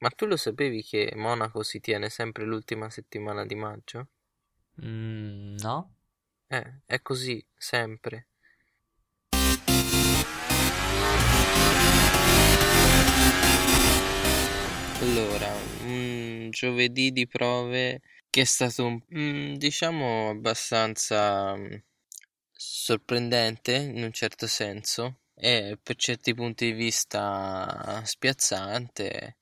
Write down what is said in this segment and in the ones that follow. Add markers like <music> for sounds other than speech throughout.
Ma tu lo sapevi che Monaco si tiene sempre l'ultima settimana di maggio? Mm, no? Eh, è così, sempre. Allora, un giovedì di prove che è stato, mm, diciamo, abbastanza mm, sorprendente in un certo senso e per certi punti di vista spiazzante,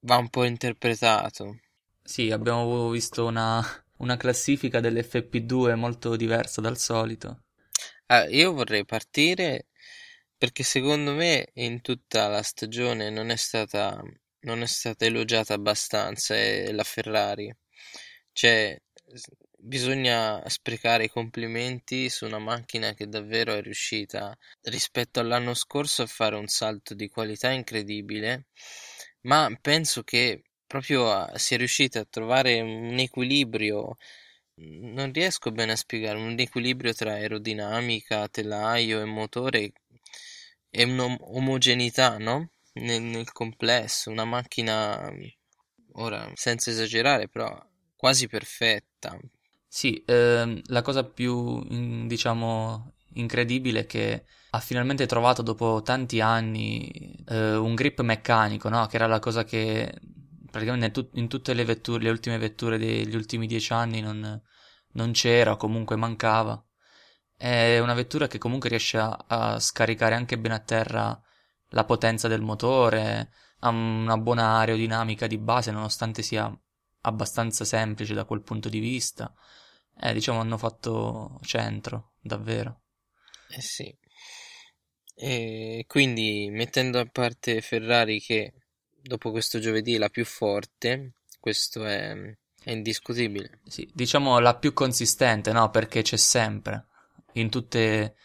va un po' interpretato. Sì, abbiamo visto una, una classifica dell'FP2 molto diversa dal solito. Ah, io vorrei partire perché secondo me in tutta la stagione non è stata, non è stata elogiata abbastanza eh, la Ferrari. Cioè, bisogna sprecare i complimenti su una macchina che davvero è riuscita rispetto all'anno scorso a fare un salto di qualità incredibile, ma penso che proprio a, sia riuscita a trovare un equilibrio. Non riesco bene a spiegare un equilibrio tra aerodinamica, telaio e motore e un'omogeneità, no? Nel, nel complesso, una macchina, ora senza esagerare, però quasi perfetta. Sì, ehm, la cosa più, diciamo, incredibile è che ha finalmente trovato dopo tanti anni eh, un grip meccanico, no? Che era la cosa che praticamente in, tut- in tutte le vetture, le ultime vetture degli ultimi dieci anni non, non c'era o comunque mancava. È una vettura che comunque riesce a, a scaricare anche bene a terra la potenza del motore, ha una buona aerodinamica di base nonostante sia abbastanza semplice da quel punto di vista. Eh, diciamo hanno fatto centro, davvero. Eh sì. E quindi mettendo a parte Ferrari che dopo questo giovedì è la più forte, questo è, è indiscutibile. Sì, diciamo la più consistente, no? Perché c'è sempre, in tutte,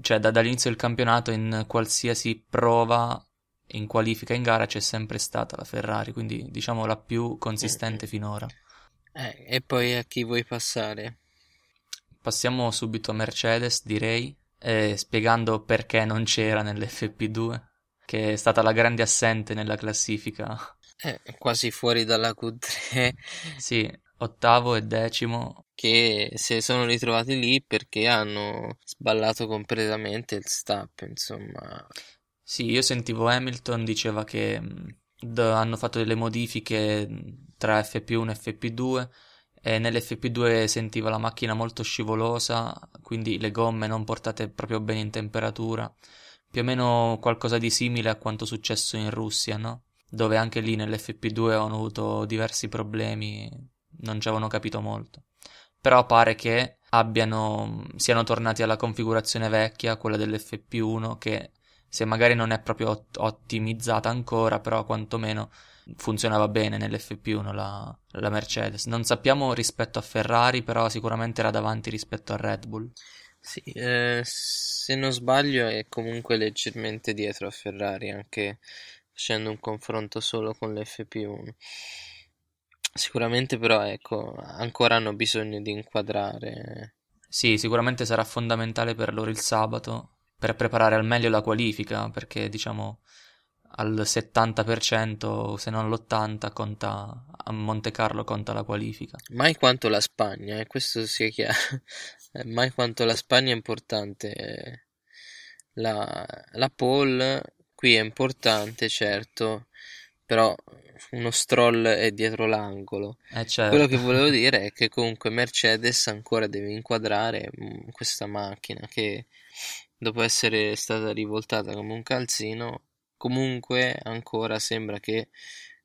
cioè da, dall'inizio del campionato, in qualsiasi prova, in qualifica, in gara, c'è sempre stata la Ferrari, quindi diciamo la più consistente mm-hmm. finora. Eh, e poi a chi vuoi passare? Passiamo subito a Mercedes, direi, eh, spiegando perché non c'era nell'FP2 che è stata la grande assente nella classifica. Eh, quasi fuori dalla Q3. sì, ottavo e decimo. Che si sono ritrovati lì perché hanno sballato completamente il stop, insomma. Sì, io sentivo Hamilton diceva che d- hanno fatto delle modifiche tra FP1 e FP2 e nell'FP2 sentiva la macchina molto scivolosa, quindi le gomme non portate proprio bene in temperatura più o meno qualcosa di simile a quanto successo in Russia, no? Dove anche lì nell'FP2 hanno avuto diversi problemi, non ci avevano capito molto. Però pare che abbiano, siano tornati alla configurazione vecchia, quella dell'FP1, che se magari non è proprio ottimizzata ancora, però quantomeno funzionava bene nell'FP1 la, la Mercedes. Non sappiamo rispetto a Ferrari, però sicuramente era davanti rispetto a Red Bull. Sì, eh, se non sbaglio è comunque leggermente dietro a Ferrari, anche facendo un confronto solo con l'FP1. Sicuramente però ecco, ancora hanno bisogno di inquadrare. Sì, sicuramente sarà fondamentale per loro il sabato per preparare al meglio la qualifica, perché diciamo al 70%, se non l'80%, conta a Monte Carlo conta la qualifica. Mai quanto la Spagna, eh, questo sia chiaro. <laughs> Eh, mai quanto la Spagna è importante. La, la pole qui è importante, certo, però uno stroll è dietro l'angolo. Eh certo. Quello che volevo dire è che comunque Mercedes ancora deve inquadrare mm, questa macchina che dopo essere stata rivoltata come un calzino, comunque ancora sembra che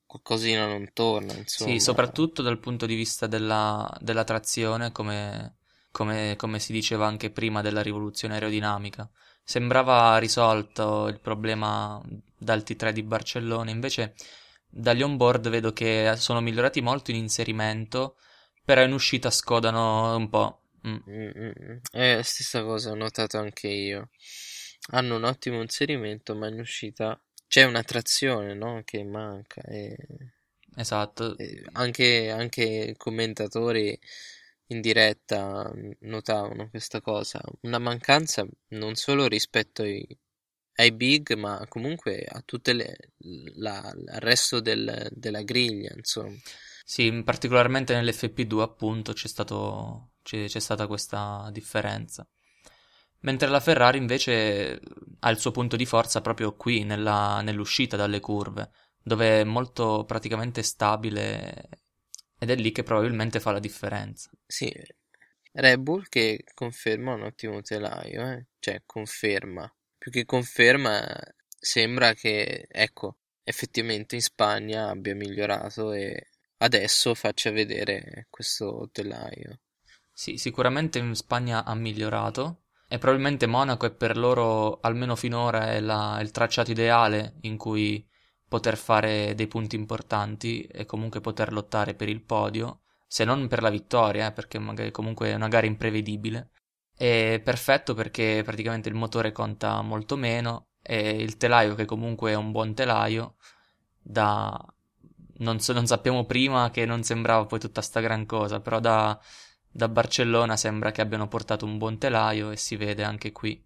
qualcosina non torna. Insomma. Sì, soprattutto dal punto di vista della, della trazione, come come, come si diceva anche prima della rivoluzione aerodinamica. Sembrava risolto il problema dal T3 di Barcellona, invece dagli onboard vedo che sono migliorati molto in inserimento, però in uscita scodano un po'. Mm. Mm, mm, mm. Eh, stessa cosa ho notato anche io. Hanno un ottimo inserimento, ma in uscita c'è una trazione no? che manca. E... Esatto. E anche, anche commentatori in diretta notavano questa cosa, una mancanza non solo rispetto ai, ai big, ma comunque a tutte le, la, il resto del, della griglia, insomma. Sì, particolarmente nell'FP2 appunto c'è, stato, c'è, c'è stata questa differenza. Mentre la Ferrari invece ha il suo punto di forza proprio qui, nella, nell'uscita dalle curve, dove è molto praticamente stabile ed è lì che probabilmente fa la differenza. Sì, Red Bull che conferma un ottimo telaio, eh? cioè conferma, più che conferma sembra che, ecco, effettivamente in Spagna abbia migliorato e adesso faccia vedere questo telaio. Sì, sicuramente in Spagna ha migliorato e probabilmente Monaco è per loro, almeno finora, è la, il tracciato ideale in cui poter fare dei punti importanti e comunque poter lottare per il podio, se non per la vittoria, eh, perché magari comunque è una gara imprevedibile. È perfetto perché praticamente il motore conta molto meno e il telaio, che comunque è un buon telaio, da... non, so, non sappiamo prima che non sembrava poi tutta sta gran cosa, però da da Barcellona sembra che abbiano portato un buon telaio e si vede anche qui,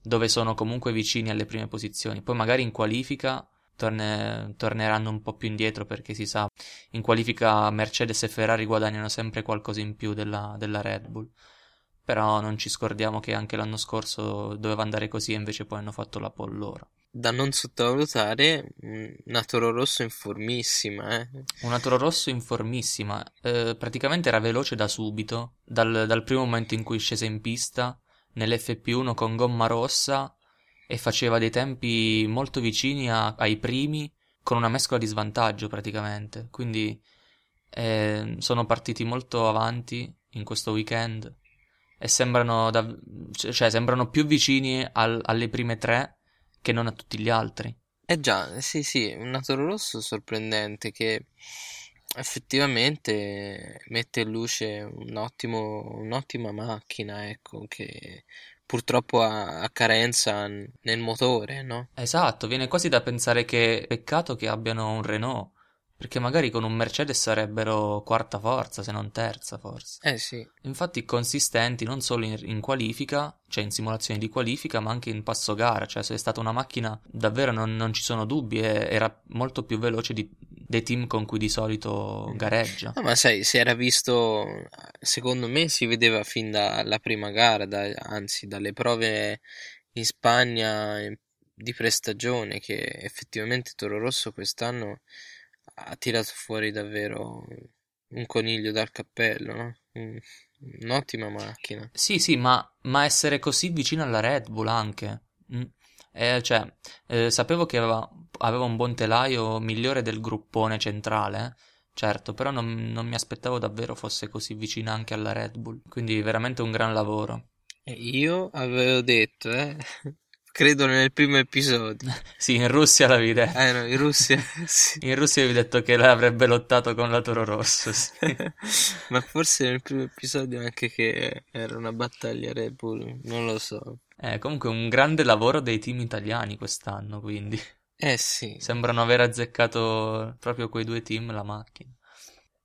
dove sono comunque vicini alle prime posizioni. Poi magari in qualifica torne, torneranno un po' più indietro perché si sa, in qualifica Mercedes e Ferrari guadagnano sempre qualcosa in più della, della Red Bull. Però non ci scordiamo che anche l'anno scorso doveva andare così e invece poi hanno fatto la pole loro da non sottovalutare una Toro Rosso in formissima. Eh. Una Toro Rosso in formissima. Eh, praticamente era veloce da subito, dal, dal, primo momento in cui scese in pista nell'FP1 con gomma rossa e faceva dei tempi molto vicini a, ai primi con una mescola di svantaggio praticamente. Quindi eh, sono partiti molto avanti in questo weekend e sembrano, da, cioè, sembrano più vicini al, alle prime tre che non a tutti gli altri. Eh già, sì, sì, un Toro Rosso sorprendente che effettivamente mette in luce un ottimo, un'ottima macchina, ecco, che purtroppo ha, ha, carenza nel motore, no? Esatto, viene quasi da pensare che peccato che abbiano un Renault perché magari con un Mercedes sarebbero quarta forza, se non terza forza. Eh sì. Infatti consistenti non solo in, in, qualifica, cioè in simulazione di qualifica, ma anche in passo gara. Cioè se è stata una macchina davvero non, non ci sono dubbi, è, era molto più veloce di, dei team con cui di solito gareggia. No, ma sai, si era visto, secondo me si vedeva fin dalla prima gara, da, anzi dalle prove in Spagna di prestagione, che effettivamente Toro Rosso quest'anno ha tirato fuori davvero un coniglio dal cappello, no? un'ottima macchina. Sì, sì, ma, ma, essere così vicino alla Red Bull anche. Mm. Eh, cioè, eh, sapevo che aveva, aveva, un buon telaio migliore del gruppone centrale, certo, però non, non, mi aspettavo davvero fosse così vicina anche alla Red Bull. Quindi veramente un gran lavoro. E io avevo detto, eh, credo nel primo episodio. <laughs> sì, in Russia l'avevi detto. Eh no, in Russia. <laughs> sì. In Russia avevi detto che l'avrebbe lottato con la Toro Rosso. Sì. <laughs> Ma forse nel primo episodio anche che era una battaglia Red Bull, non lo so. Eh, comunque un grande lavoro dei team italiani quest'anno, quindi. Eh sì. Sembrano aver azzeccato proprio quei due team la macchina.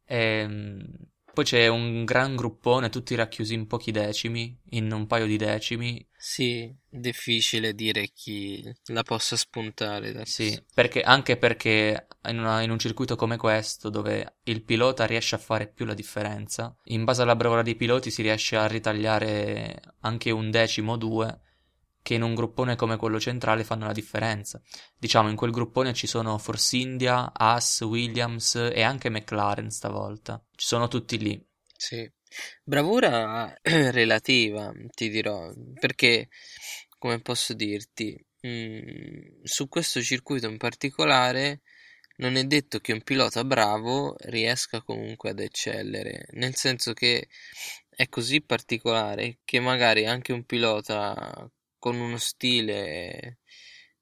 Ehm poi c'è un gran gruppone, tutti racchiusi in pochi decimi, in un paio di decimi. Sì, difficile dire chi la possa spuntare. Da sì, perché, anche perché in, una, in, un circuito come questo, dove il pilota riesce a fare più la differenza, in base alla bravura dei piloti si riesce a ritagliare anche un decimo o due che in un gruppone come quello centrale fanno la differenza. Diciamo, in quel gruppone ci sono Force India, Haas, Williams e anche McLaren stavolta. Ci sono tutti lì. Sì. Bravura <clears throat> relativa, ti dirò, perché, come posso dirti, mh, mm, su questo circuito in particolare non è detto che un pilota bravo riesca comunque ad eccellere, nel senso che è così particolare che magari anche un pilota con uno stile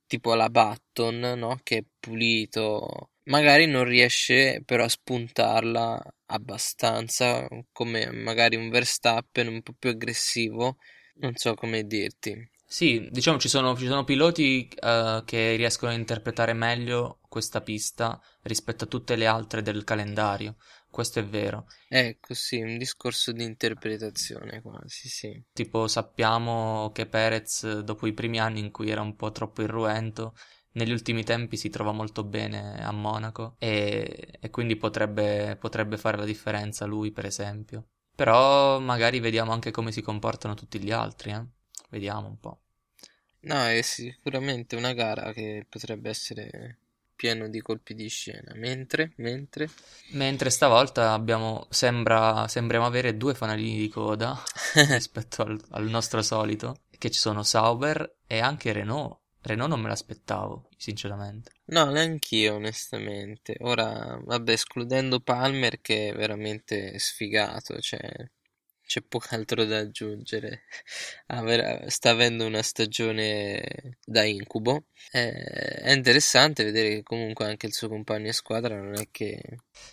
tipo alla Button, no? Che è pulito, magari non riesce però a spuntarla abbastanza come magari un Verstappen un po' più aggressivo, non so come dirti. Sì, diciamo ci sono, ci sono piloti uh, che riescono a interpretare meglio questa pista rispetto a tutte le altre del calendario. Questo è vero. Ecco, sì, un discorso di interpretazione quasi, sì. Tipo sappiamo che Perez, dopo i primi anni in cui era un po' troppo irruento, negli ultimi tempi si trova molto bene a Monaco e, e quindi potrebbe, potrebbe fare la differenza lui, per esempio. Però magari vediamo anche come si comportano tutti gli altri, eh? Vediamo un po'. No, è sicuramente una gara che potrebbe essere pieno di colpi di scena. Mentre, mentre... Mentre stavolta abbiamo, sembra, sembriamo avere due fanalini di coda <laughs> rispetto al, al nostro solito, che ci sono Sauber e anche Renault. Renault non me l'aspettavo, sinceramente. No, neanch'io, onestamente. Ora, vabbè, escludendo Palmer che è veramente sfigato, cioè c'è poco altro da aggiungere. <laughs> Sta avendo una stagione da incubo. è interessante vedere che comunque anche il suo compagno di squadra non è che...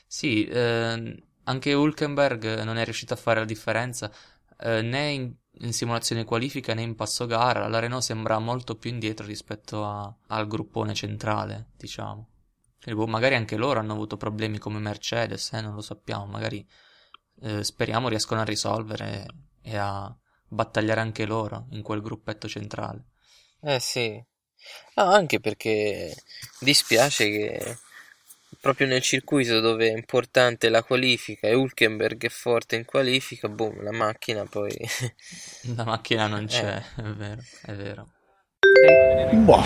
Sì, eh, anche Hulkenberg non è riuscito a fare la differenza eh, né in, in, simulazione qualifica né in passo gara. La Renault sembra molto più indietro rispetto a, al gruppone centrale, diciamo. E, boh, magari anche loro hanno avuto problemi come Mercedes, eh, non lo sappiamo, magari eh, speriamo riescono a risolvere e a battagliare anche loro in quel gruppetto centrale. Eh sì, ah, anche perché dispiace che proprio nel circuito dove è importante la qualifica e Hulkenberg è forte in qualifica, boom, la macchina poi... <laughs> la macchina non c'è, eh. è vero, è vero. Boh.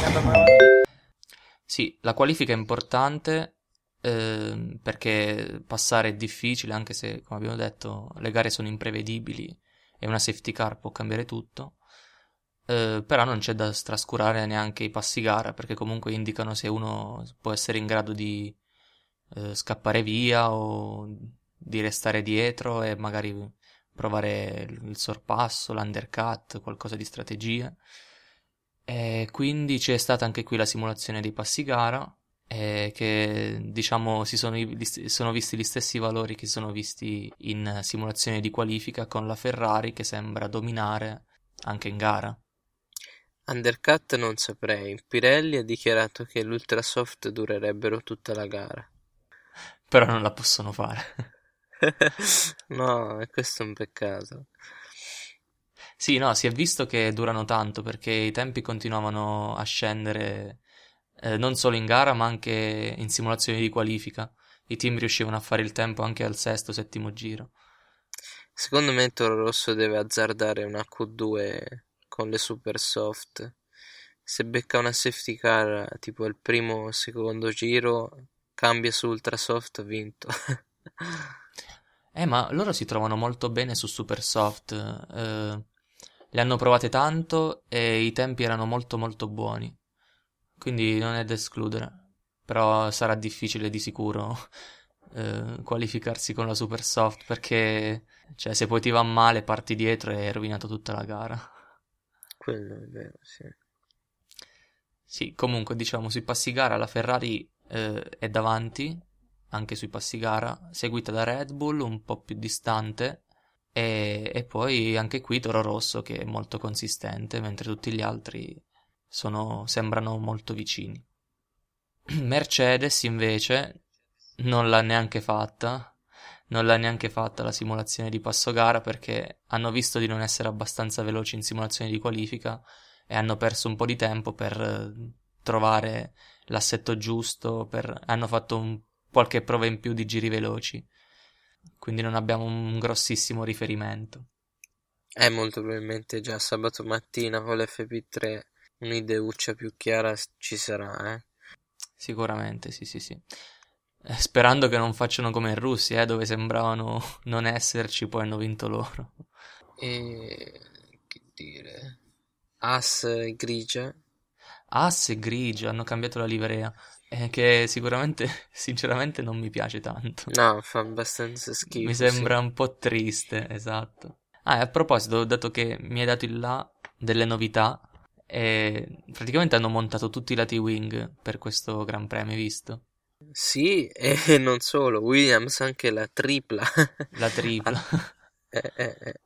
Sì, la qualifica è importante eh, perché passare è difficile, anche se, come abbiamo detto, le gare sono imprevedibili e una safety car può cambiare tutto. Eh, però non c'è da trascurare neanche i passi gara, perché comunque indicano se uno può essere in grado di eh, scappare via o di restare dietro e magari provare il sorpasso, l'undercut, qualcosa di strategia. E quindi c'è stata anche qui la simulazione dei passi gara eh, che diciamo si sono, sono, visti gli stessi valori che sono visti in simulazione di qualifica con la Ferrari che sembra dominare anche in gara. Undercut non saprei, Pirelli ha dichiarato che l'ultrasoft durerebbero tutta la gara. Però non la possono fare. <laughs> no, questo è un peccato. Sì, no, si è visto che durano tanto perché i tempi continuavano a scendere eh, non solo in gara ma anche in simulazioni di qualifica. I team riuscivano a fare il tempo anche al sesto, settimo giro. Secondo me Toro Rosso deve azzardare una Q2 con le super soft. Se becca una safety car tipo il primo o secondo giro, cambia su ultra soft, ha vinto. <laughs> eh, ma loro si trovano molto bene su super soft. Eh, le hanno provate tanto e i tempi erano molto molto buoni quindi non è da escludere. Però sarà difficile di sicuro <laughs> eh, qualificarsi con la super soft perché cioè, se poi ti va male parti dietro e hai rovinato tutta la gara. <laughs> Quello è vero, sì. Sì, comunque diciamo sui passi gara la Ferrari eh, è davanti, anche sui passi gara, seguita da Red Bull un po' più distante e, e poi anche qui Toro Rosso che è molto consistente, mentre tutti gli altri sono, sembrano molto vicini. <clears throat> Mercedes invece non l'ha neanche fatta, non l'ha neanche fatta la simulazione di passo gara perché hanno visto di non essere abbastanza veloci in simulazione di qualifica e hanno perso un po' di tempo per eh, trovare l'assetto giusto, per... hanno fatto un... qualche prova in più di giri veloci, quindi non abbiamo un grossissimo riferimento. È molto probabilmente già sabato mattina con l'FP3 un'ideuccia più chiara ci sarà, eh. Sicuramente, sì, sì, sì. Eh, sperando che non facciano come in Russia, eh, dove sembravano <laughs> non esserci, poi hanno vinto loro. E che dire? As grigia. As e grigia, hanno cambiato la livrea. Eh, che sicuramente, <laughs> sinceramente, non mi piace tanto. No, fa abbastanza schifo. Mi sembra sì. un po' triste, esatto. Ah, e a proposito, dato che mi hai dato il là delle novità, e praticamente hanno montato tutti i lati wing per questo Gran Premio, hai visto? Sì, e <laughs> non solo, Williams anche la tripla. <laughs> La tripla. Eh, eh, eh.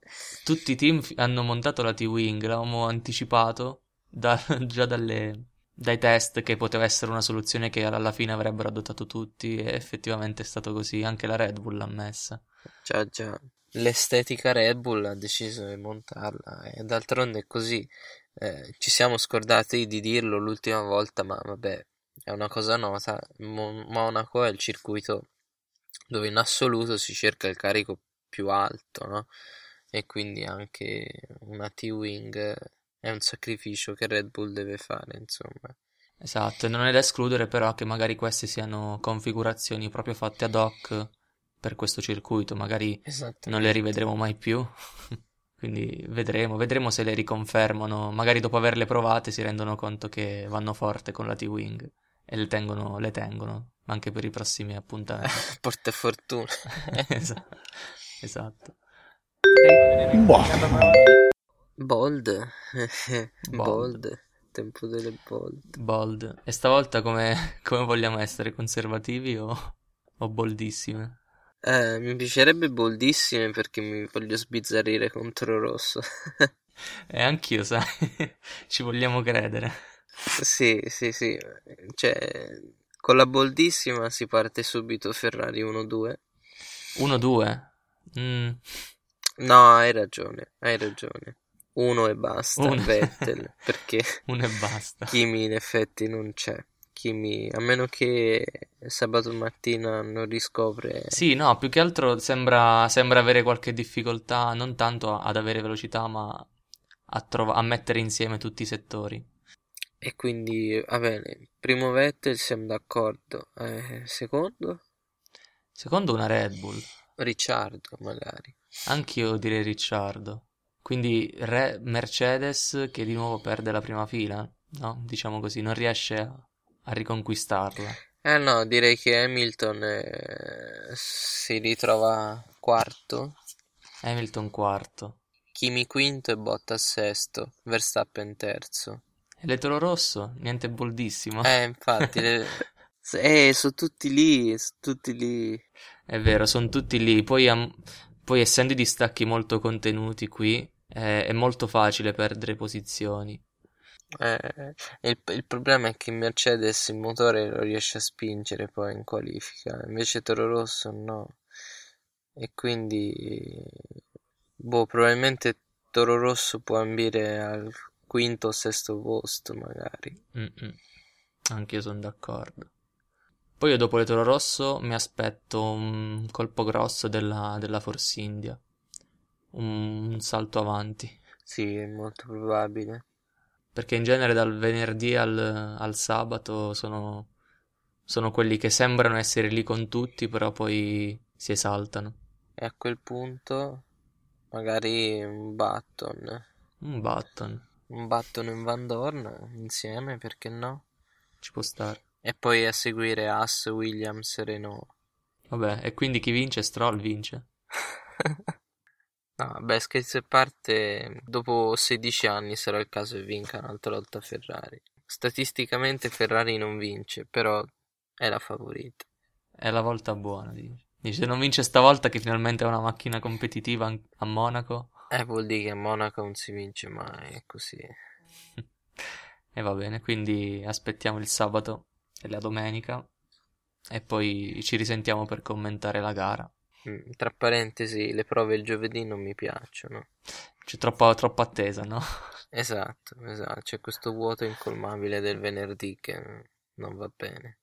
Tutti i team hanno montato la T-Wing, l'avevamo anticipato da- <laughs> già dalle- dai test che poteva essere una soluzione che alla fine avrebbero adottato tutti e effettivamente è stato così, anche la Red Bull l'ha messa. Già, già. L'estetica Red Bull ha deciso di montarla e d'altronde è così. Eh, ci siamo scordati di dirlo l'ultima volta, ma vabbè, è una cosa nota. Mo- Monaco è il circuito dove in assoluto si cerca il carico più alto, no? E quindi anche una T-Wing è un sacrificio che Red Bull deve fare, insomma. Esatto, e non è da escludere però che magari queste siano configurazioni proprio fatte ad hoc per questo circuito, magari Esatto. non le rivedremo mai più. <laughs> Quindi vedremo, vedremo se le riconfermano, magari dopo averle provate si rendono conto che vanno forte con la T-Wing e le tengono, le tengono anche per i prossimi appuntamenti. <laughs> Porta fortuna. <laughs> Esa- Esatto. Bold. <laughs> Bold. Bold. Tempo delle bold. Bold. E stavolta come, <laughs> come vogliamo essere? Conservativi o, o boldissime? Eh, mi piacerebbe boldissime perché mi voglio sbizzarrire contro Rosso. <laughs> E anch'io, sai, ci vogliamo credere. Sì, sì, sì. Cioè, con la boldissima si parte subito Ferrari 1-2. 1-2. Mm, No, hai ragione, hai ragione. Uno e basta, Uno. Vettel, perché <laughs> uno e basta. Kimi in effetti non c'è. Kimi, a meno che sabato mattina non riscopre... Sì, no, più che altro sembra, sembra avere qualche difficoltà, non tanto ad avere velocità, ma a, trova- a mettere insieme tutti i settori. E quindi, va bene, primo Vettel siamo d'accordo. Eh, secondo? Secondo una Red Bull, Ricciardo, magari. anch'io direi Ricciardo. Quindi Re- Mercedes che di nuovo perde la prima fila, no? Diciamo così, non riesce a, a riconquistarla. Eh no, direi che Hamilton eh, si ritrova quarto, Hamilton quarto. Kimi quinto e Bottas sesto, Verstappen terzo. E le Toro Rosso? Niente boldissimo. Eh, infatti, le- <laughs> eh, sono tutti lì, sono tutti lì. È vero, sono tutti lì. Poi, am- poi essendo i distacchi molto contenuti qui, eh, è molto facile perdere posizioni. Eh, il, il problema è che Mercedes il motore lo riesce a spingere poi in qualifica, invece Toro Rosso no. E quindi, boh, probabilmente Toro Rosso può ambire al quinto o sesto posto, magari. Mm-mm. Anche io sono d'accordo. Poi io dopo le Toro Rosso mi aspetto un colpo grosso della, della Force India. Un, un salto avanti. Sì, è molto probabile. Perché in genere dal venerdì al, al sabato sono, sono quelli che sembrano essere lì con tutti, però poi si esaltano. E a quel punto, magari un Button, Un button, un Button in Van Dorn insieme, perché no? ci può stare. E poi a seguire Haas, Williams, Renault. Vabbè, e quindi chi vince? Stroll vince. <laughs> No, beh, scherzi a parte, dopo 16 anni sarà il caso che vinca un'altra volta Ferrari. Statisticamente Ferrari non vince, però è la favorita. È la volta buona, dice. Dice, non vince stavolta che finalmente è una macchina competitiva a Monaco. Eh, vuol dire che a Monaco non si vince mai, è così. <laughs> E va bene, quindi aspettiamo il sabato e la domenica e poi ci risentiamo per commentare la gara. Mm, Tra parentesi, le prove il giovedì non mi piacciono. C'è troppa, troppa attesa, no? <laughs> Esatto, esatto, c'è questo vuoto incolmabile del venerdì che non va bene.